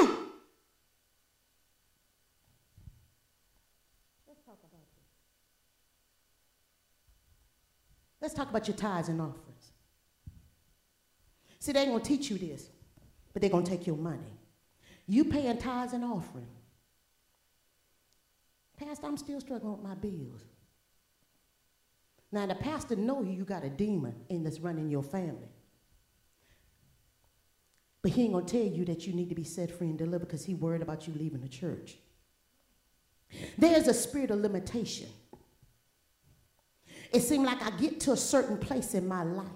Let's talk about this. Let's talk about your tithes and offerings. See, they ain't gonna teach you this, but they're gonna take your money. You paying tithes and offering. Pastor, I'm still struggling with my bills. Now the pastor know you, got a demon in that's running your family. But he ain't gonna tell you that you need to be set free and delivered because he worried about you leaving the church. There's a spirit of limitation. It seemed like I get to a certain place in my life,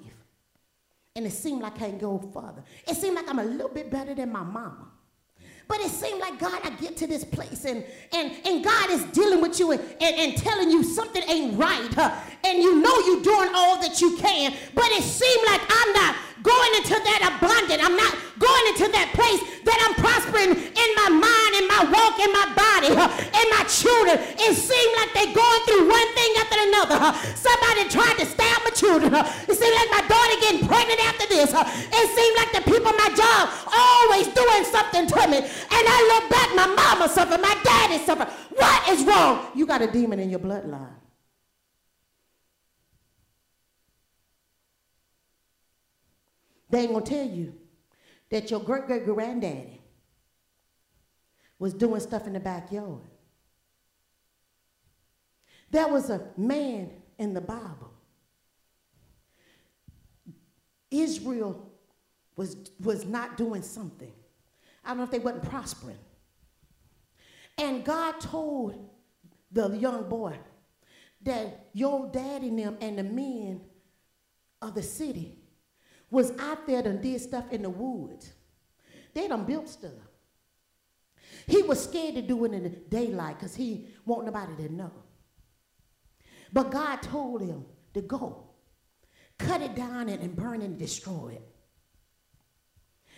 and it seemed like I can go further. It seemed like I'm a little bit better than my mama. But it seemed like God, I get to this place and and, and God is dealing with you and, and, and telling you something ain't right. Huh? And you know you're doing all that you can, but it seemed like I'm not going into that abundant. It seemed like my daughter getting pregnant after this. It seemed like the people my job always doing something to me. And I look back, my mama suffered, my daddy suffered. What is wrong? You got a demon in your bloodline. They ain't gonna tell you that your great great granddaddy was doing stuff in the backyard. There was a man in the Bible. Israel was, was not doing something. I don't know if they wasn't prospering. And God told the young boy that your daddy and them and the men of the city was out there and did stuff in the woods. They done built stuff. He was scared to do it in the daylight because he want nobody to know. But God told him to go, cut it down and, and burn and destroy it.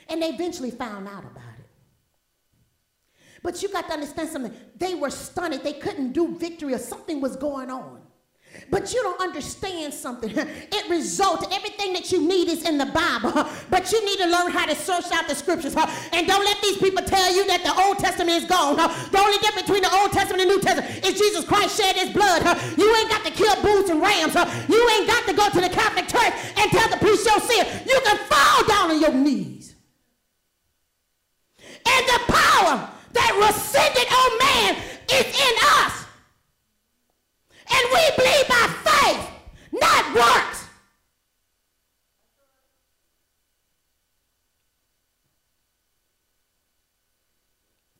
And they eventually found out about it. But you got to understand something. They were stunned. They couldn't do victory or something was going on. But you don't understand something. It results, everything that you need is in the Bible. But you need to learn how to search out the scriptures. And don't let these people tell you that the Old Testament is gone. The only difference between the Old Testament and the New Testament is Jesus Christ shed his blood. You ain't got to kill bulls and rams. You ain't got to go to the Catholic Church and tell the priest your sin. You can fall down on your knees. And the power that rescinded on man is in us. And we believe by faith, not works.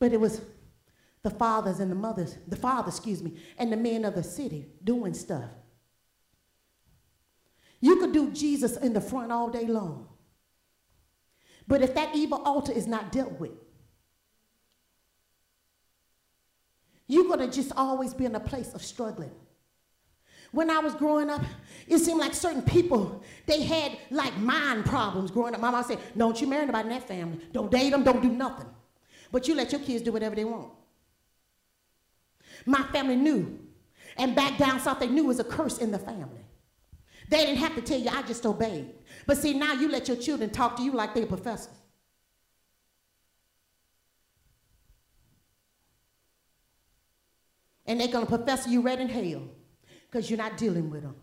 But it was the fathers and the mothers, the father, excuse me, and the men of the city doing stuff. You could do Jesus in the front all day long. But if that evil altar is not dealt with, you're going to just always be in a place of struggling when I was growing up, it seemed like certain people, they had like mind problems growing up. My mom said, don't you marry anybody in that family. Don't date them, don't do nothing. But you let your kids do whatever they want. My family knew. And back down south, they knew was a curse in the family. They didn't have to tell you, I just obeyed. But see, now you let your children talk to you like they're professors. And they're going to professor you red in hell because you're not dealing with them.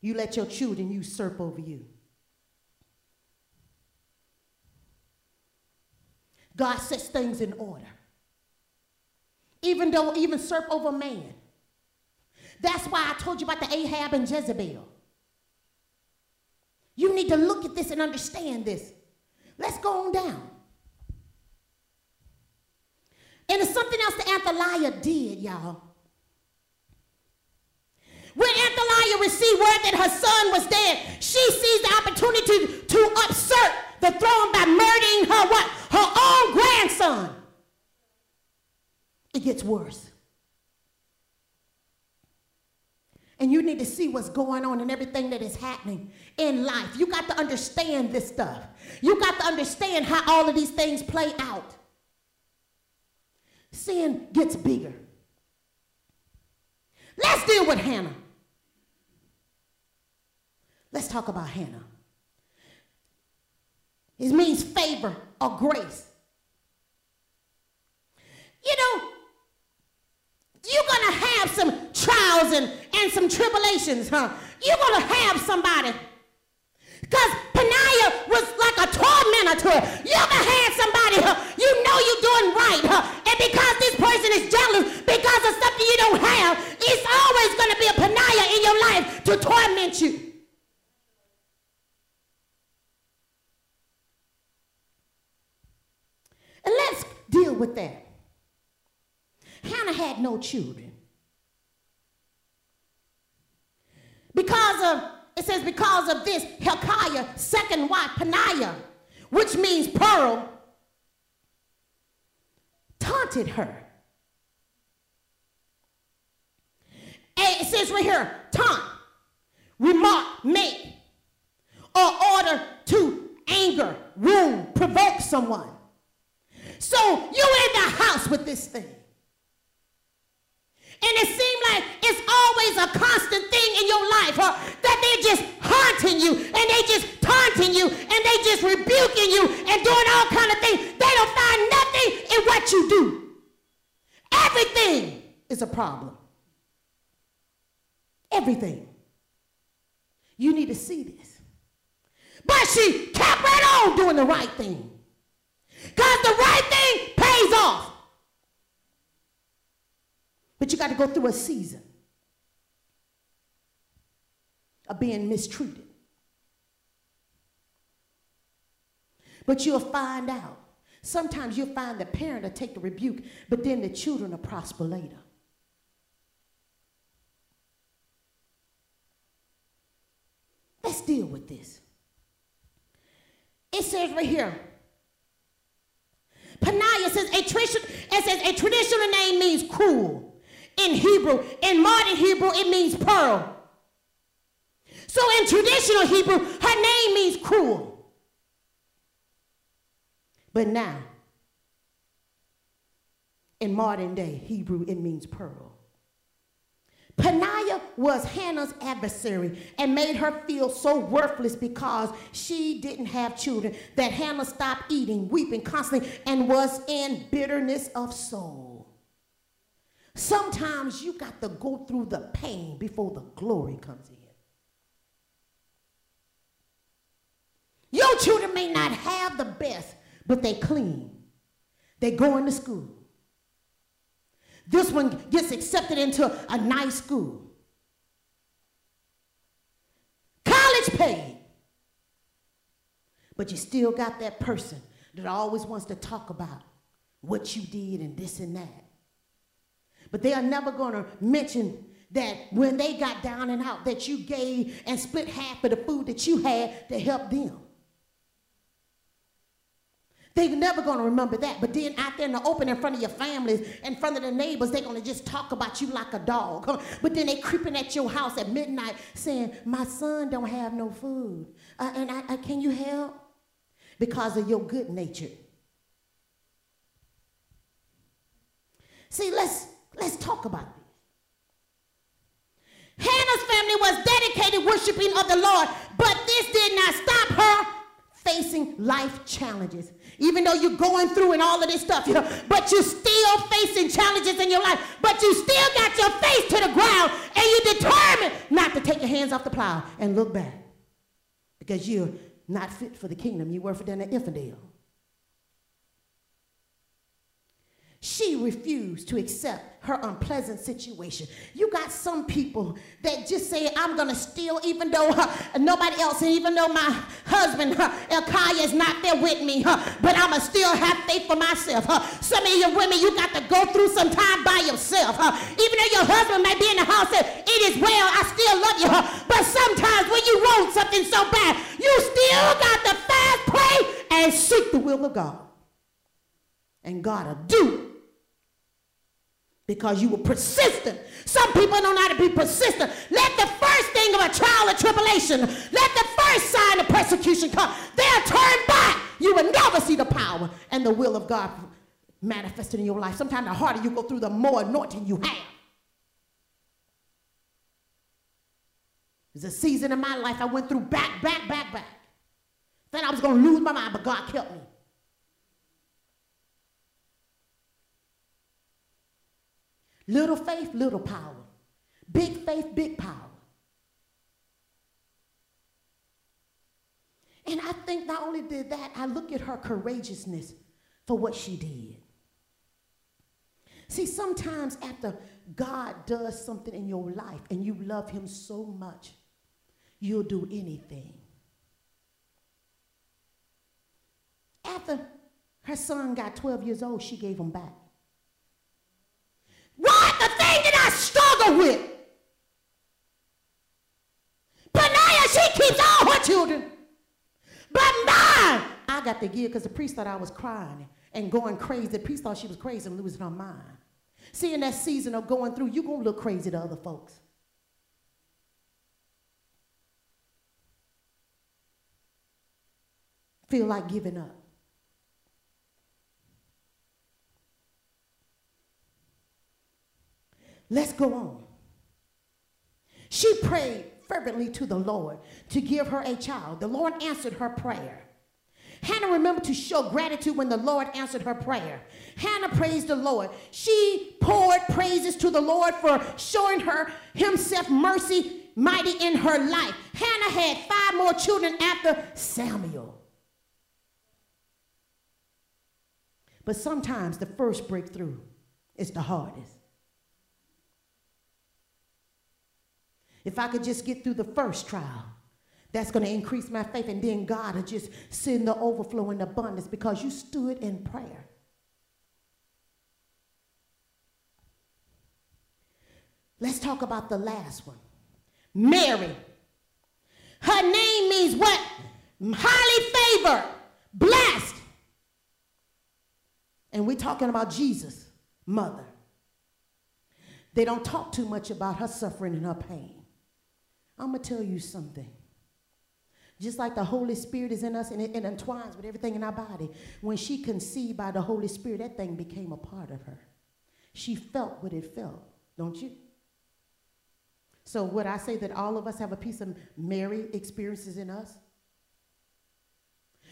You let your children usurp over you. God sets things in order. Even though, even serp over man. That's why I told you about the Ahab and Jezebel. You need to look at this and understand this. Let's go on down. And it's something else that Athaliah did, y'all. When Athaliah received word that her son was dead, she seized the opportunity to usurp the throne by murdering her what? Her own grandson. It gets worse. And you need to see what's going on and everything that is happening in life. You got to understand this stuff. You got to understand how all of these things play out. Sin gets bigger. Let's deal with Hannah. Let's talk about Hannah. It means favor or grace. You know, you're going to have some trials and, and some tribulations, huh? You're going to have somebody. Because Peninnah was like a tormentor to her. You're going to have somebody, huh? you know you're doing right. Huh? And because this person is jealous because of something you don't have, it's always going to be a Peninnah in your life to torment you. And let's deal with that. Hannah had no children. Because of, it says, because of this, Hilkiah, second wife, Peninnah, which means pearl, taunted her. And it says right here, taunt, remark, make, or order to anger, wound, provoke someone. So you're in the house with this thing. And it seems like it's always a constant thing in your life huh, that they're just haunting you and they just taunting you and they just rebuking you and doing all kind of things. They don't find nothing in what you do. Everything is a problem. Everything. You need to see this. But she kept right on doing the right thing. Because the right thing pays off. But you got to go through a season of being mistreated. But you'll find out. Sometimes you'll find the parent will take the rebuke, but then the children will prosper later. Let's deal with this. It says right here, Peninnah says a says a traditional name means cruel. In Hebrew, in modern Hebrew, it means pearl. So in traditional Hebrew, her name means cruel. But now, in modern day Hebrew, it means pearl. Peninnah was Hannah's adversary and made her feel so worthless because she didn't have children that Hannah stopped eating, weeping constantly, and was in bitterness of soul. Sometimes you got to go through the pain before the glory comes in. Your children may not have the best, but they clean. They going to school. This one gets accepted into a nice school. College paid. But you still got that person that always wants to talk about what you did and this and that. But they are never going to mention that when they got down and out, that you gave and split half of the food that you had to help them. They're never going to remember that. But then out there in the open in front of your families, in front of the neighbors, they're going to just talk about you like a dog. But then they creeping at your house at midnight saying, my son don't have no food. Uh, and I, I, can you help? Because of your good nature. See, let's, let's talk about this. Hannah's family was dedicated worshiping of the Lord, but this did not stop her facing life challenges. Even though you're going through and all of this stuff, you know, but you're still facing challenges in your life, but you still got your face to the ground and you're determined not to take your hands off the plow and look back because you're not fit for the kingdom. You were for an infidel. She refused to accept her unpleasant situation. You got some people that just say, I'm going to steal even though uh, nobody else, and even though my husband, uh, Elkiah, is not there with me, uh, but I'm going to still have faith for myself. Uh, some of you women, you got to go through some time by yourself. Uh, even though your husband may be in the house and it is well, I still love you. But sometimes when you want something so bad, you still got to fast, pray, and seek the will of God. And God will do because you were persistent. Some people don't know how to be persistent. Let the first thing of a trial or tribulation, let the first sign of persecution come. They'll turn back. You will never see the power and the will of God manifested in your life. Sometimes the harder you go through, the more anointing you have. There's a season in my life I went through back, back, back, back. Then I was going to lose my mind, but God kept me. Little faith, little power. Big faith, big power. And I think not only did that, I look at her courageousness for what she did. See, sometimes after God does something in your life and you love Him so much, you'll do anything. After her son got 12 years old, she gave him back. What? The thing that I struggle with. Benaiah, she keeps all her children. But mine, I got to give because the priest thought I was crying and going crazy. The priest thought she was crazy and losing her mind. See, in that season of going through, you're going to look crazy to other folks. Feel like giving up. Let's go on. She prayed fervently to the Lord to give her a child. The Lord answered her prayer. Hannah remembered to show gratitude when the Lord answered her prayer. Hannah praised the Lord. She poured praises to the Lord for showing her himself mercy mighty in her life. Hannah had five more children after Samuel. But sometimes the first breakthrough is the hardest. If I could just get through the first trial, that's going to increase my faith. And then God will just send the overflow and abundance because you stood in prayer. Let's talk about the last one Mary. Her name means what? Highly favored, blessed. And we're talking about Jesus' mother. They don't talk too much about her suffering and her pain. I'm going to tell you something. Just like the Holy Spirit is in us and it, entwines with everything in our body, when she conceived by the Holy Spirit, that thing became a part of her. She felt what it felt, don't you? So, would I say that all of us have a piece of Mary experiences in us?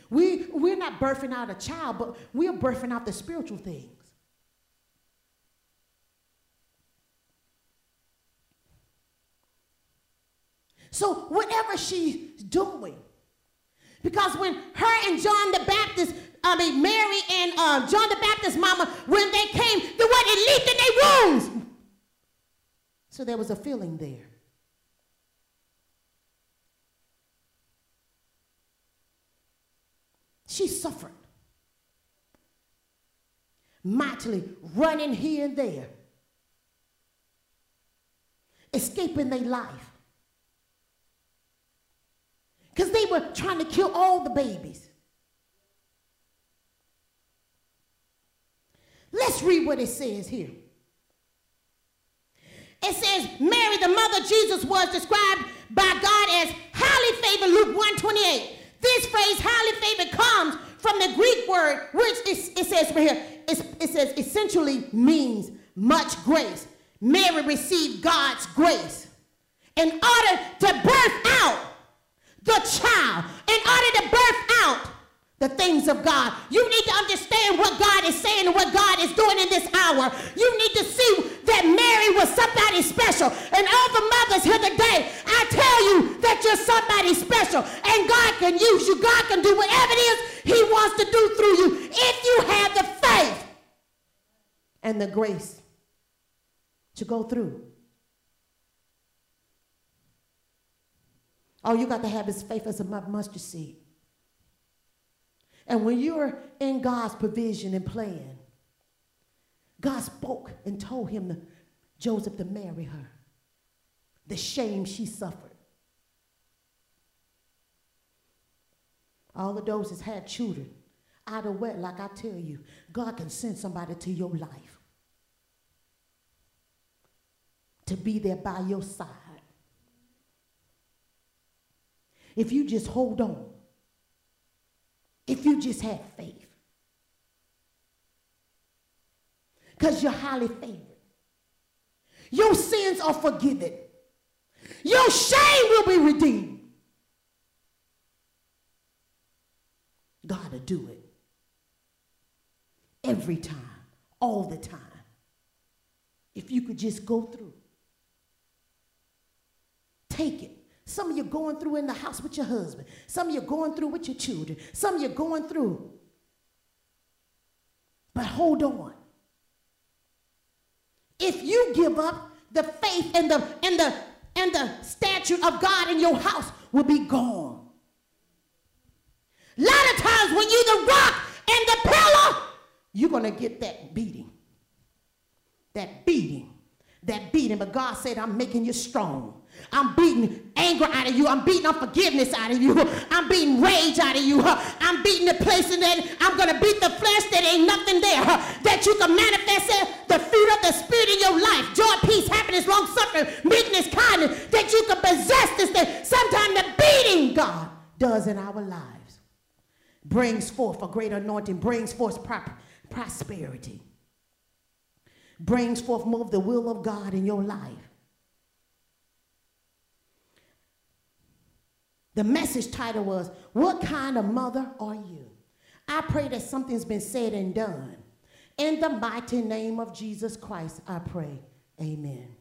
We, we're not birthing out a child, but we're birthing out the spiritual things. So whatever she's doing, because when her and John the Baptist, I mean Mary and uh, John the Baptist mama, when they came, the what it leaped in their wounds. So there was a feeling there. She suffered mightily, running here and there, escaping their life. Because they were trying to kill all the babies. Let's read what it says here. It says, Mary, the mother Jesus, was described by God as highly favored, Luke 128. This phrase, highly favored, comes from the Greek word, which is, it says right here, it says essentially means much grace. Mary received God's grace in order to birth out the child in order to birth out the things of God. You need to understand what God is saying and what God is doing in this hour. You need to see that Mary was somebody special. And all the mothers here today, I tell you that you're somebody special. And God can use you. God can do whatever it is he wants to do through you if you have the faith and the grace to go through. All you got to have is faith as a mustard seed. And when you're in God's provision and plan, God spoke and told him, to, Joseph, to marry her. The shame she suffered. All of those has had children out of wedlock, I tell you, God can send somebody to your life to be there by your side. If you just hold on, if you just have faith, because you're highly favored, your sins are forgiven, your shame will be redeemed. God will do it. Every time, all the time. If you could just go through, take it. Some of you going through in the house with your husband. Some of you going through with your children. Some of you going through. But hold on. If you give up, the faith and the and the and the statue of God in your house will be gone. A lot of times when you are the rock and the pillar, you're to get that beating. That beating. That beating. But God said, I'm making you strong. I'm beating anger out of you. I'm beating unforgiveness out of you. I'm beating rage out of you. I'm beating the place and then I'm going to beat the flesh that ain't nothing there. That you can manifest the fruit of the Spirit in your life. Joy, peace, happiness, long suffering, meekness, kindness. That you can possess this thing. Sometimes the beating God does in our lives brings forth a great anointing, brings forth prosperity, brings forth more of the will of God in your life. The message title was, What Kind of Mother Are You? I pray that something's been said and done. In the mighty name of Jesus Christ, I pray. Amen.